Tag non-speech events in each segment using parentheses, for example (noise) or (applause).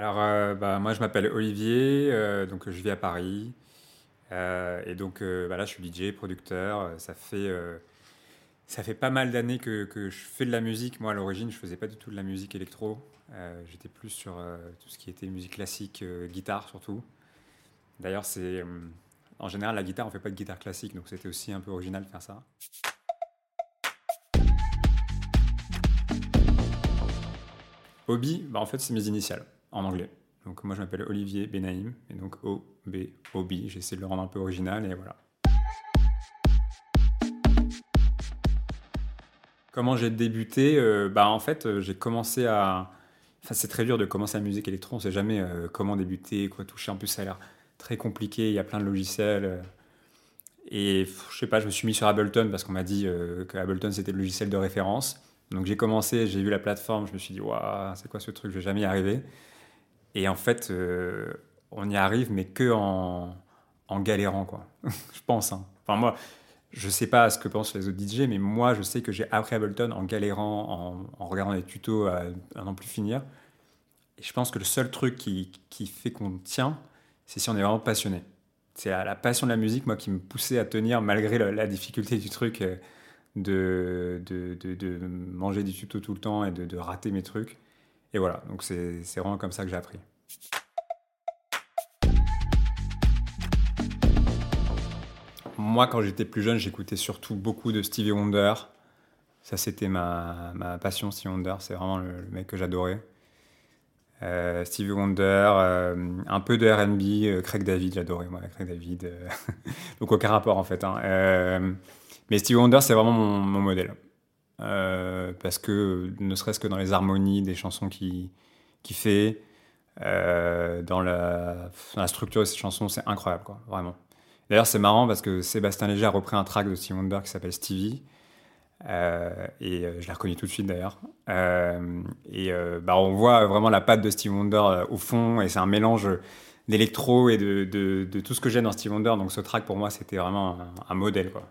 Alors, euh, bah, moi, je m'appelle Olivier, euh, donc je vis à Paris. Euh, et donc, bah, là, je suis DJ, producteur. Ça fait, ça fait pas mal d'années que, je fais de la musique. Moi, à l'origine, je faisais pas du tout de la musique électro. J'étais plus sur tout ce qui était musique classique, guitare surtout. D'ailleurs, c'est en général la guitare, on fait pas de guitare classique, donc c'était aussi un peu original de faire ça. Hobby, bah, en fait, c'est mes initiales en anglais. Donc moi je m'appelle Olivier Benaïm, et donc O-B, Obi, j'essaie de le rendre un peu original, et voilà. Comment j'ai débuté euh, Bah en fait euh, j'ai commencé à... Enfin c'est très dur de commencer la musique électro, on sait jamais euh, comment débuter, quoi toucher, en plus ça a l'air très compliqué, il y a plein de logiciels. et je sais pas, je me suis mis sur Ableton parce qu'on m'a dit que Ableton c'était le logiciel de référence. Donc j'ai commencé, j'ai vu la plateforme, je me suis dit, waouh, c'est quoi ce truc, je vais jamais y arriver. Et en fait, on y arrive, mais que en, en galérant, quoi. (laughs) je pense. Hein. Enfin, moi, je sais pas ce que pensent les autres DJ, mais moi, je sais que j'ai appris Ableton en galérant, en, en regardant des tutos à, à n'en plus finir. Et je pense que le seul truc qui, qui fait qu'on tient, c'est si on est vraiment passionné. C'est la passion de la musique, moi, qui me poussait à tenir malgré la, difficulté du truc euh, de, de, de, de, manger des tutos tout le temps et de, rater mes trucs. Et voilà, donc c'est vraiment comme ça que j'ai appris. Moi, quand j'étais plus jeune, j'écoutais surtout beaucoup de Stevie Wonder. Ça, c'était ma, ma, passion, Stevie Wonder. C'est vraiment le, mec que j'adorais. Euh, Stevie Wonder, euh, un peu de RB, euh, Craig David, j'adorais moi, Craig David. (laughs) donc aucun rapport en fait. Hein. mais Stevie Wonder, c'est vraiment mon, modèle. Parce que ne serait-ce que dans les harmonies des chansons qu'il qui fait, dans, la, structure de ces chansons, c'est incroyable, quoi, vraiment. D'ailleurs, c'est marrant parce que Sébastien Léger a repris un track de Steve Wonder qui s'appelle Stevie. Euh, et je l'ai reconnu tout de suite d'ailleurs. et bah, on voit vraiment la patte de Steve Wonder au fond, et c'est un mélange d'électro et de, tout ce que j'aime dans Steve Wonder. Donc ce track pour moi, c'était vraiment un, modèle, quoi.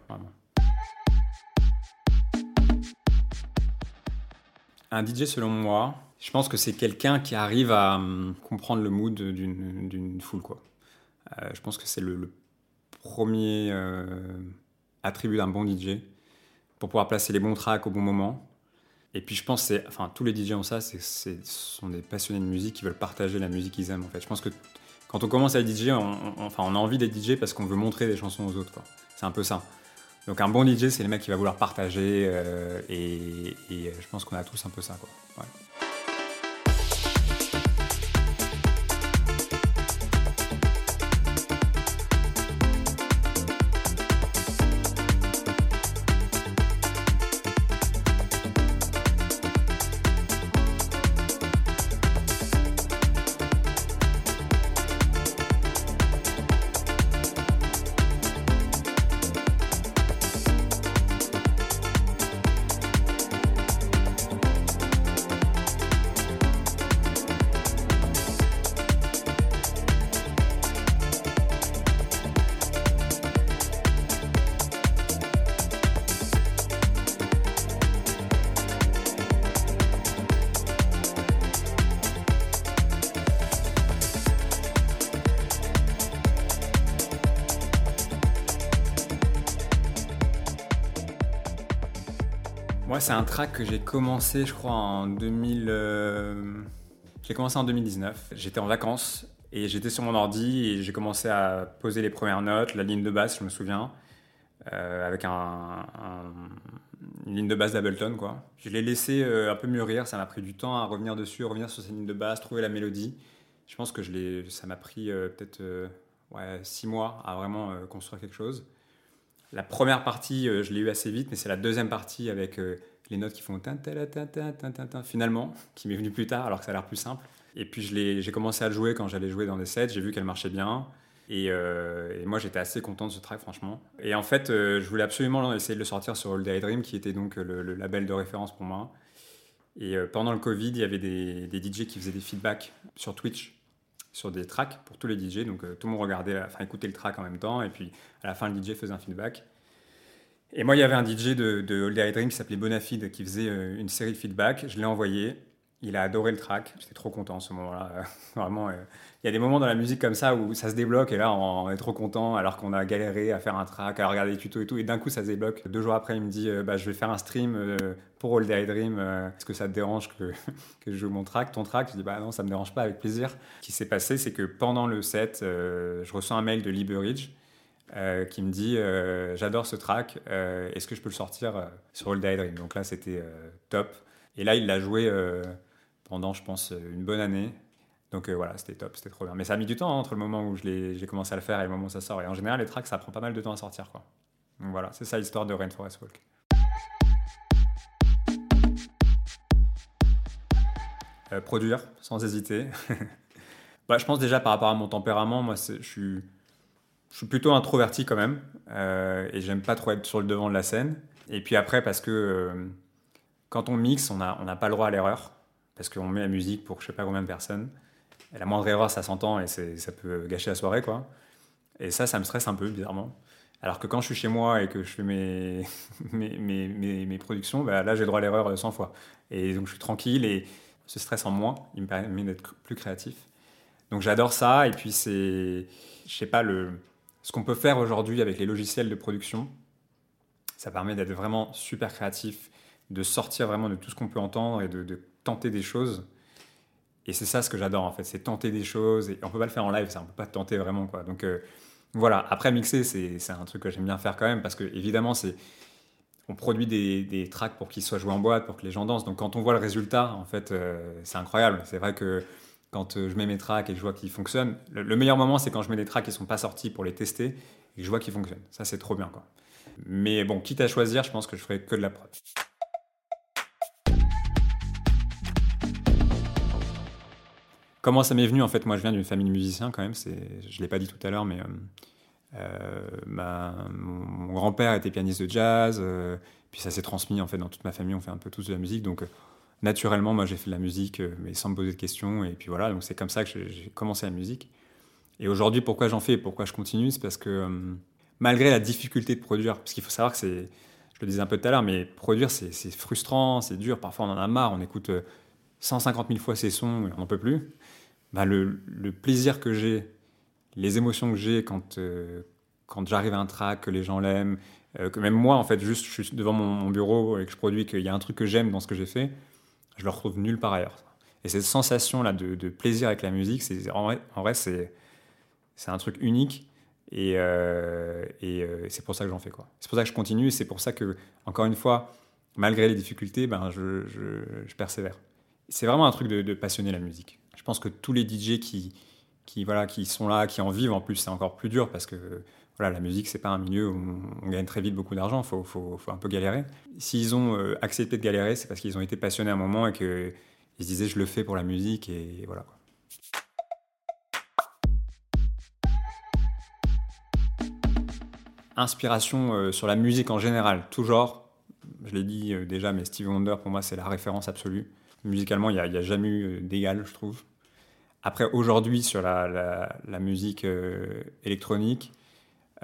Un DJ, selon moi, je pense que c'est quelqu'un qui arrive à hum, comprendre le mood d'une foule. Quoi. Euh, je pense que c'est le, premier euh, attribut d'un bon DJ pour pouvoir placer les bons tracks au bon moment. Et puis je pense que enfin, tous les DJ ont ça, c'est, ce sont des passionnés de musique qui veulent partager la musique qu'ils aiment. En fait. Je pense que quand on commence à DJ, on, enfin, on a envie d'être DJ parce qu'on veut montrer des chansons aux autres. C'est un peu ça. Donc un bon DJ, c'est le mec qui va vouloir partager euh, et, et, je pense qu'on a tous un peu ça. Moi, c'est un track que j'ai commencé, je crois, en 2000. Euh, j'ai commencé en 2019. J'étais en vacances et j'étais sur mon ordi et j'ai commencé à poser les premières notes, la ligne de basse, je me souviens, euh, avec un, une ligne de basse d'Ableton, quoi. Je l'ai laissé euh, un peu mûrir, ça m'a pris du temps à revenir dessus, revenir sur cette ligne de basse, trouver la mélodie. Je pense que je ça m'a pris peut-être six mois à vraiment construire quelque chose. La première partie, euh, je l'ai eu assez vite, mais c'est la deuxième partie avec euh, les notes qui font finalement, (laughs) qui m'est venue plus tard, alors que ça a l'air plus simple. Et puis j'ai commencé à le jouer quand j'allais jouer dans des sets, j'ai vu qu'elle marchait bien. Euh, et, moi j'étais assez content de ce track, franchement. Et en fait, je voulais absolument essayer de le sortir sur All Day Dream, qui était donc le, label de référence pour moi. Et pendant le Covid, il y avait des, des DJ qui faisaient des feedbacks sur Twitch sur des tracks pour tous les DJ. Donc tout le monde regardait, enfin écoutait le track en même temps. Et puis à la fin, le DJ faisait un feedback. Et moi, il y avait un DJ de, de Old Dream qui s'appelait Bonafide qui faisait une série de feedbacks. Je l'ai envoyé. Il a adoré le track. J'étais trop content en ce moment-là. (laughs) Vraiment, il y a des moments dans la musique comme ça où ça se débloque et là on est trop content alors qu'on a galéré à faire un track, à regarder les tutos et tout et d'un coup ça se débloque. Deux jours après il me dit euh, bah, je vais faire un stream euh, pour All Day Dream, euh, est-ce que ça te dérange que, (laughs) que je joue mon track, ton track? Je dis bah non ça me dérange pas avec plaisir. Ce qui s'est passé c'est que pendant le set je reçois un mail de Liberidge qui me dit j'adore ce track, est-ce que je peux le sortir sur All Day Dream? Donc là c'était top et là il l'a joué pendant je pense une bonne année. Donc euh, voilà, c'était top, c'était trop bien. Mais ça a mis du temps hein, entre le moment où j'ai commencé à le faire et le moment où ça sort. Et en général, les tracks, ça prend pas mal de temps à sortir. Quoi. Donc voilà, c'est ça l'histoire de Rainforest Walk. Euh, produire, sans hésiter. (laughs) bah, je pense déjà par rapport à mon tempérament, moi je suis, je suis plutôt introverti quand même. Euh, et j'aime pas trop être sur le devant de la scène. Et puis après, parce que quand on mixe, on n'a on pas le droit à l'erreur. Parce qu'on met la musique pour je sais pas combien de personnes. La moindre erreur, ça s'entend et ça peut gâcher la soirée, quoi. Et ça, ça me stresse un peu, bizarrement. Alors que quand je suis chez moi et que je fais mes, (laughs) mes, mes, mes, productions, bah là, j'ai droit à l'erreur 100 fois. Et donc, je suis tranquille et ce stress en moins, il me permet d'être plus créatif. Donc, j'adore ça. Et puis, c'est, je sais pas, le, ce qu'on peut faire aujourd'hui avec les logiciels de production, ça permet d'être vraiment super créatif, de sortir vraiment de tout ce qu'on peut entendre et de tenter des choses. Et c'est ça ce que j'adore en fait, c'est tenter des choses. Et on peut pas le faire en live, ça, on peut pas tenter vraiment quoi. Donc euh, voilà. Après mixer, c'est un truc que j'aime bien faire quand même parce que évidemment c'est on produit des, des tracks pour qu'ils soient joués en boîte, pour que les gens dansent. Donc quand on voit le résultat, en fait, euh, c'est incroyable. C'est vrai que quand euh, je mets mes tracks et que je vois qu'ils fonctionnent, le, meilleur moment c'est quand je mets des tracks qui sont pas sortis pour les tester et que je vois qu'ils fonctionnent. Ça c'est trop bien quoi. Mais bon, quitte à choisir, je pense que je ferai que de la prod. Comment ça m'est venu En fait, moi, je viens d'une famille de musiciens quand même. je ne l'ai pas dit tout à l'heure, mais euh, euh, mon, grand-père était pianiste de jazz. Euh, puis ça s'est transmis en fait dans toute ma famille. On fait un peu tous de la musique, donc naturellement, moi, j'ai fait de la musique, mais sans me poser de questions. Et puis voilà, donc c'est comme ça que j'ai commencé la musique. Et aujourd'hui, pourquoi j'en fais, pourquoi je continue, c'est parce que malgré la difficulté de produire, parce qu'il faut savoir que c'est, je le disais un peu tout à l'heure, mais produire, c'est frustrant, c'est dur. Parfois, on en a marre. On écoute 150 000 fois ces sons, et on n'en peut plus. Bah, le, plaisir que j'ai, les émotions que j'ai quand, euh, quand j'arrive à un track, que les gens l'aiment, euh, que même moi, en fait, juste je suis devant mon, bureau et que je produis, qu'il y a un truc que j'aime dans ce que j'ai fait, je le retrouve nulle part ailleurs. Et cette sensation-là de, plaisir avec la musique, c'est, en vrai, c'est, c'est un truc unique. Et, euh, c'est pour ça que j'en fais. Quoi. C'est pour ça que je continue et c'est pour ça que, encore une fois, malgré les difficultés, ben, je, je, persévère. C'est vraiment un truc de, de passionner la musique. Je pense que tous les DJ qui, qui, voilà, qui sont là, qui en vivent, en plus, c'est encore plus dur parce que voilà, la musique, c'est pas un milieu où on, gagne très vite beaucoup d'argent, il faut, un peu galérer. S'ils ont euh, accepté de galérer, c'est parce qu'ils ont été passionnés à un moment et qu'ils se disaient je le fais pour la musique et voilà. Inspiration euh, sur la musique en général, toujours. Je l'ai dit euh, déjà, mais Stevie Wonder, pour moi, c'est la référence absolue. Musicalement, il n'y a, jamais eu d'égal, je trouve. Après, aujourd'hui, sur la, musique euh, électronique,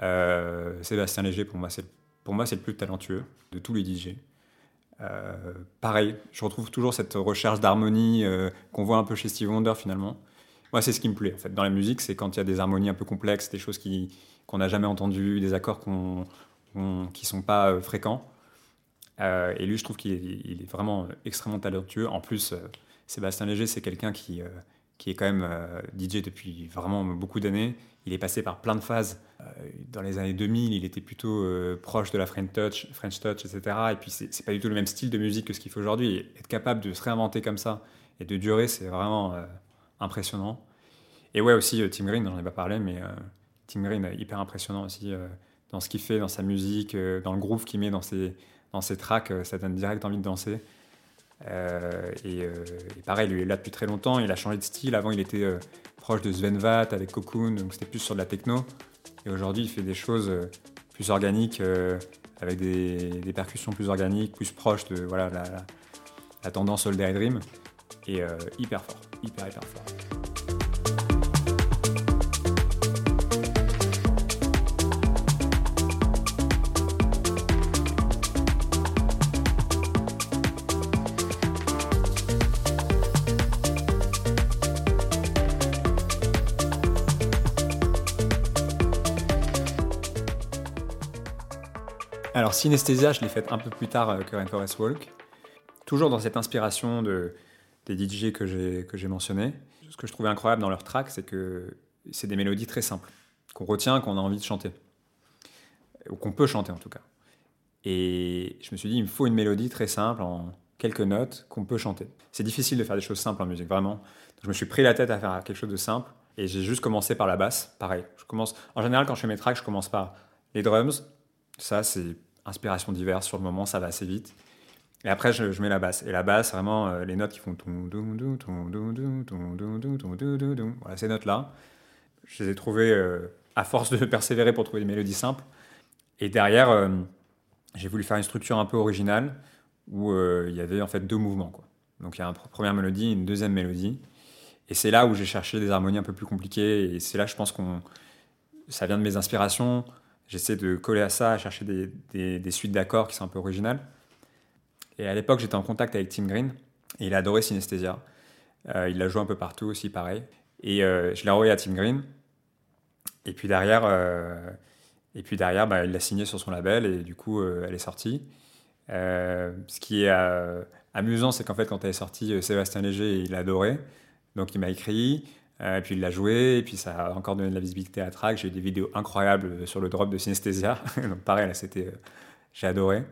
euh, Sébastien Léger, pour moi, c'est le plus talentueux de tous les DJ. Euh, pareil, je retrouve toujours cette recherche d'harmonie qu'on voit un peu chez Steve Wonder finalement. Moi, c'est ce qui me plaît en fait dans la musique, c'est quand il y a des harmonies un peu complexes, des choses qu'on n'a jamais entendues, des accords qu'on, ne qui sont pas fréquents. Et lui, je trouve qu'il est, vraiment extrêmement talentueux. En plus, Sébastien Léger, c'est quelqu'un qui, qui est quand même euh, DJ depuis vraiment beaucoup d'années. Il est passé par plein de phases. Euh, dans les années 2000, il était plutôt euh, proche de la French Touch, French Touch, etc. Et puis, c'est pas du tout le même style de musique que ce qu'il fait aujourd'hui. Être capable de se réinventer comme ça et de durer, c'est vraiment impressionnant. Et ouais, aussi Tim Green, j'en ai pas parlé, mais Tim Green, hyper impressionnant aussi dans ce qu'il fait, dans sa musique, dans le groove qu'il met dans ses, dans ses tracks. ça donne direct envie de danser. Euh, euh, et, pareil, lui est là depuis très longtemps. Il a changé de style. Avant, il était euh, proche de Sven Vath avec Cocoon, donc c'était plus sur de la techno. Et aujourd'hui, il fait des choses plus organiques, avec des, percussions plus organiques, plus proches de voilà, la, la tendance All Dream, et hyper fort, hyper hyper fort. Alors, Synesthesia, je l'ai faite un peu plus tard euh, que Rainforest Walk. Toujours dans cette inspiration de, des DJ que j'ai mentionné. Ce que je trouvais incroyable dans leur track, c'est que c'est des mélodies très simples, qu'on retient, qu'on a envie de chanter. Ou qu'on peut chanter en tout cas. Et je me suis dit, il me faut une mélodie très simple, en quelques notes, qu'on peut chanter. C'est difficile de faire des choses simples en musique, vraiment. je me suis pris la tête à faire quelque chose de simple. Et j'ai juste commencé par la basse, pareil. Je commence, en général, quand je fais mes tracks, je commence par les drums. Ça, c'est inspirations diverses sur le moment, ça va assez vite. Et après, je, mets la basse. Et la basse, vraiment, euh, les notes qui font. Voilà, ces notes-là, je les ai trouvées euh, à force de persévérer pour trouver des mélodies simples. Et derrière, euh, j'ai voulu faire une structure un peu originale où il y avait en fait deux mouvements. Quoi. Donc il y a une première mélodie, une deuxième mélodie. Et c'est là où j'ai cherché des harmonies un peu plus compliquées. Et c'est là, je pense qu'on. Ça vient de mes inspirations. J'essaie de coller à ça, à chercher des, des, suites d'accords qui sont un peu originales. Et à l'époque, j'étais en contact avec Tim Green et il a adoré Synesthesia. Euh, il l'a joué un peu partout aussi, pareil. Et euh, je l'ai envoyé à Tim Green. Et puis derrière, euh, et puis derrière bah, il l'a signé sur son label et du coup, elle est sortie. ce qui est amusant, c'est qu'en fait, quand elle est sortie, Sébastien Léger, il l'a adoré. Donc il m'a écrit. Euh, et puis il l'a joué, et puis ça a encore donné de la visibilité à track. J'ai eu des vidéos incroyables sur le drop de Synesthesia. (laughs) Donc pareil, là, c'était, euh, j'ai adoré.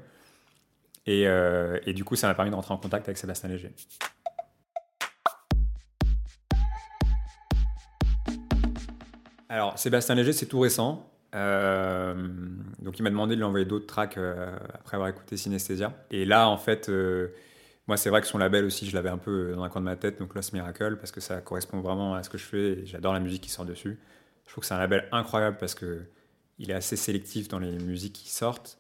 Et, euh, et, du coup, ça m'a permis de rentrer en contact avec Sébastien Léger. Alors, Sébastien Léger, c'est tout récent. donc, il m'a demandé de lui envoyer d'autres tracks après avoir écouté Synesthesia. Et là, en fait, moi, c'est vrai que son label aussi, je l'avais un peu dans un coin de ma tête, donc Lost Miracle, parce que ça correspond vraiment à ce que je fais et j'adore la musique qui sort dessus. Je trouve que c'est un label incroyable parce que il est assez sélectif dans les musiques qui sortent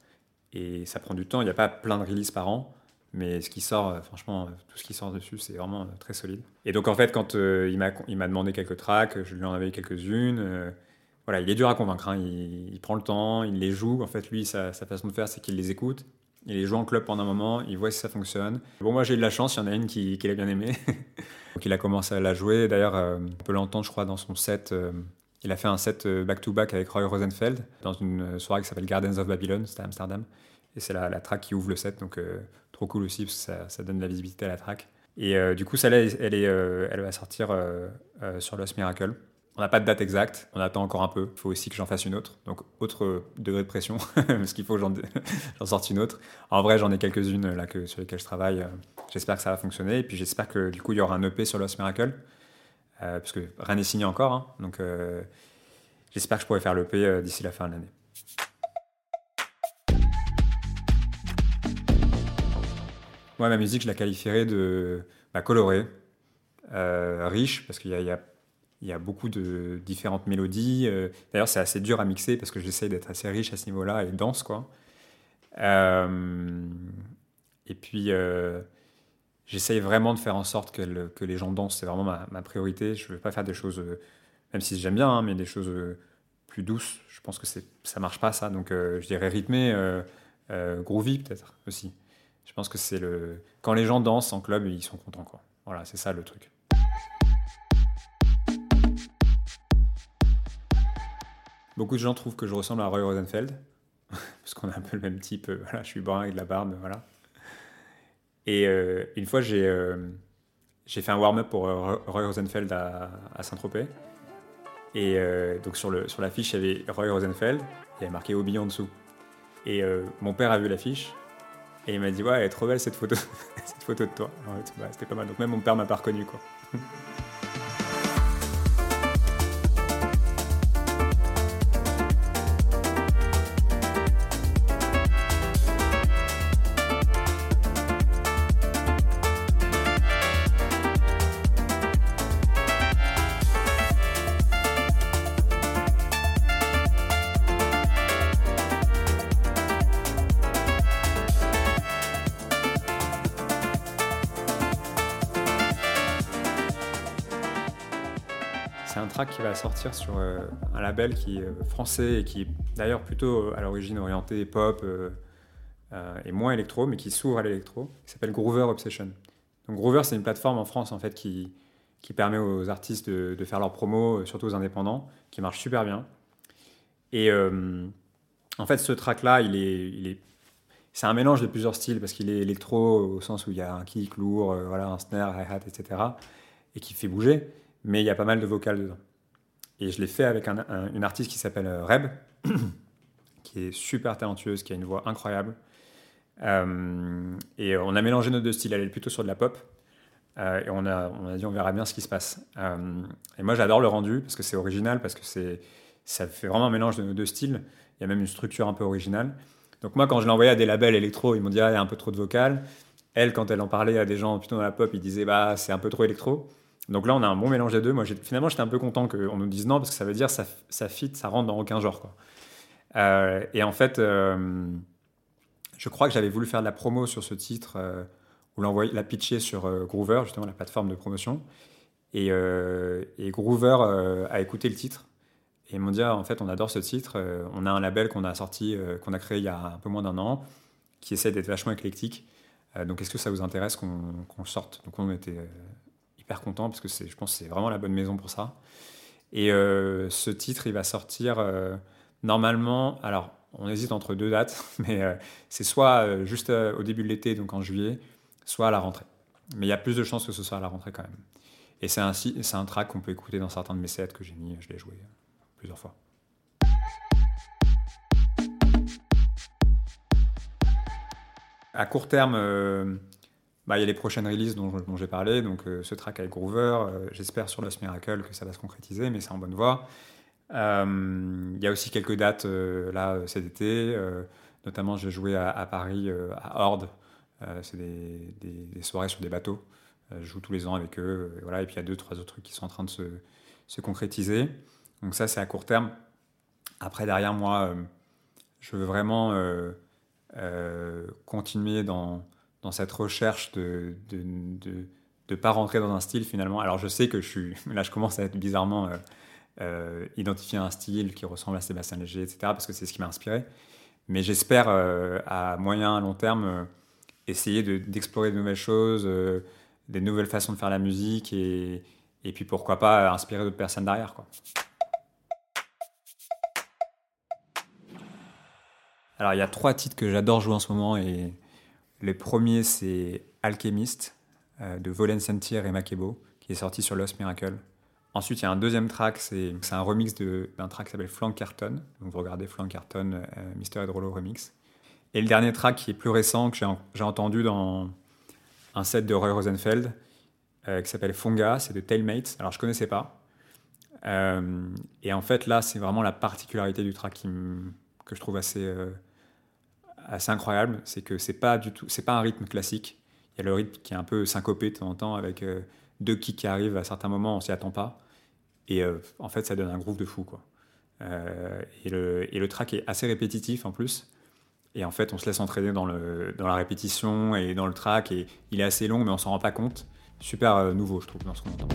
et ça prend du temps. Il n'y a pas plein de releases par an, mais ce qui sort, euh, franchement, tout ce qui sort dessus, c'est vraiment euh, très solide. Et donc, en fait, quand euh, il m'a demandé quelques tracks, je lui en avais quelques-unes. voilà, il est dur à convaincre. Hein. Il, prend le temps, il les joue. En fait, lui, sa façon de faire, c'est qu'il les écoute il joué en club pendant un moment, il voit si ça fonctionne. Bon, moi j'ai eu de la chance, il y en a une qui, qui l'a bien aimé. (laughs) Donc il a commencé à la jouer. D'ailleurs, euh, on peut l'entendre, je crois, dans son set. Euh, il a fait un set euh, back-to-back avec Roy Rosenfeld dans une soirée qui s'appelle Gardens of Babylon, c'était à Amsterdam. Et c'est la, track qui ouvre le set, donc trop cool aussi parce que ça, donne de la visibilité à la track. Et du coup, celle-là, elle va sortir sur Lost Miracle. On n'a pas de date exacte, on attend encore un peu. Il faut aussi que j'en fasse une autre. Donc, autre degré de pression, (laughs) parce qu'il faut que (laughs) j'en sorte une autre. En vrai, j'en ai quelques-unes là que, sur lesquelles je travaille. J'espère que ça va fonctionner. Et puis, j'espère que du coup, il y aura un EP sur Lost Miracle. Euh, parce que rien n'est signé encore. Hein. donc, euh, j'espère que je pourrai faire l'EP euh, d'ici la fin de l'année. Moi, ma musique, je la qualifierais de bah, colorée, riche, parce qu'il y a beaucoup de différentes mélodies. Euh, d'ailleurs, c'est assez dur à mixer parce que j'essaie d'être assez riche à ce niveau-là et dense, quoi. Euh, et puis, euh, j'essaye vraiment de faire en sorte que, les gens dansent. C'est vraiment ma, priorité. Je ne veux pas faire des choses, même si j'aime bien, hein, mais des choses plus douces. Je pense que ça marche pas, ça. Donc, je dirais rythmé, groovy peut-être aussi. Je pense que c'est le... Quand les gens dansent en club, ils sont contents, quoi. Voilà, c'est ça le truc. Beaucoup de gens trouvent que je ressemble à Roy Rosenfeld, (laughs) parce qu'on a un peu le même type. Euh, voilà, je suis brun avec de la barbe, voilà. Et euh, une fois, j'ai euh, j'ai fait un warm-up pour Roy Rosenfeld à, Saint-Tropez. Et donc sur l'affiche, sur il y avait Roy Rosenfeld, il y avait marqué Obi en dessous. Et mon père a vu l'affiche, et il m'a dit Ouais, elle est trop belle cette photo, (laughs) cette photo de toi. Bah, c'était pas mal. Donc même mon père m'a pas reconnu, quoi. (laughs) track qui va sortir sur un label qui est français et qui est d'ailleurs plutôt à l'origine orienté pop et moins électro, mais qui s'ouvre à l'électro. Il s'appelle Groover Obsession. Donc Groover, c'est une plateforme en France en fait qui, qui permet aux artistes de, faire leurs promos, surtout aux indépendants, qui marche super bien. Et en fait, ce track-là, il est c'est un mélange de plusieurs styles parce qu'il est électro au sens où il y a un kick lourd, euh, voilà, un snare, hi-hat, etc. et qui fait bouger, mais il y a pas mal de vocales dedans. Et je l'ai fait avec un, une artiste qui s'appelle euh, Reb, (clears throat) qui est super talentueuse, qui a une voix incroyable. Euh, et on a mélangé nos deux styles. Elle est plutôt sur de la pop. et on a, on a dit on verra bien ce qui se passe. et moi j'adore le rendu parce que c'est original, parce que ça fait vraiment un mélange de nos deux styles. Il y a même une structure un peu originale. Donc moi, quand je l'ai envoyé à des labels électro, ils m'ont dit ah, il y a un peu trop de vocales. Elle, quand elle en parlait à des gens plutôt dans la pop, ils disaient bah c'est un peu trop électro. Donc là, on a un bon mélange des deux. Moi, finalement, j'étais un peu content qu'on nous dise non parce que ça veut dire ça, ça fit, ça rentre dans aucun genre. Quoi. Euh, et en fait, euh, je crois que j'avais voulu faire de la promo sur ce titre euh, ou la pitcher sur Groover, justement la plateforme de promotion. Et, Groover a écouté le titre et ils m'ont dit, ah, en fait, on adore ce titre. Euh, on a un label qu'on a sorti, euh, qu'on a créé il y a un peu moins d'un an, qui essaie d'être vachement éclectique. Euh, donc, est-ce que ça vous intéresse qu'on le sorte? Donc, on était hyper contents parce que je pense que c'est vraiment la bonne maison pour ça. Et ce titre, il va sortir normalement. Alors, on hésite entre deux dates, (laughs) mais c'est soit juste au début de l'été, donc en juillet, soit à la rentrée. Mais il y a plus de chances que ce soit à la rentrée quand même. Et c'est un, un track qu'on peut écouter dans certains de mes sets que j'ai mis, je l'ai joué plusieurs fois. À court terme, euh, bah, il y a les prochaines releases dont, j'ai parlé, donc euh, ce track avec Groover, euh, j'espère sur Lost Miracle que ça va se concrétiser, mais c'est en bonne voie. Il y a aussi quelques dates là cet été, notamment j'ai joué à, Paris à Horde, c'est des, soirées sur des bateaux, je joue tous les ans avec eux, et, voilà, et puis il y a deux, trois autres trucs qui sont en train de se, se concrétiser. Donc ça, c'est à court terme. Après, derrière moi, euh, je veux vraiment euh, euh, continuer dans, dans, cette recherche de ne de, de, pas rentrer dans un style finalement. Alors je sais que je suis, (laughs) là, je commence à être bizarrement identifié un style qui ressemble à Sébastien Léger, etc., parce que c'est ce qui m'a inspiré. Mais j'espère à moyen, à long terme, essayer d'explorer de, nouvelles choses, des nouvelles façons de faire la musique et, et puis pourquoi pas inspirer d'autres personnes derrière. Alors, il y a trois titres que j'adore jouer en ce moment. Et le premier, c'est Alchemist euh, de Volen Sentir et Makebo, qui est sorti sur Lost Miracle. Ensuite, il y a un deuxième track, c'est un remix d'un track qui s'appelle Flank Carton. Donc, vous regardez Flank Carton, euh, Mister Hydrolo Remix. Et le dernier track qui est plus récent, que j'ai entendu dans un set de Roy Rosenfeld, euh, qui s'appelle Fonga, c'est de Tailmates. Alors, je connaissais pas. et en fait, là, c'est vraiment la particularité du track que je trouve assez assez incroyable, c'est que c'est pas du tout, c'est pas un rythme classique. Il y a le rythme qui est un peu syncopé de temps en temps avec euh, deux kicks qui arrivent à certains moments, on s'y attend pas. Et euh, en fait, ça donne un groove de fou, quoi. Euh, et, le, et, le, track est assez répétitif en plus. Et en fait, on se laisse entraîner dans, le, dans la répétition et dans le track. Et il est assez long, mais on s'en rend pas compte. Super nouveau, je trouve, dans ce qu'on entend.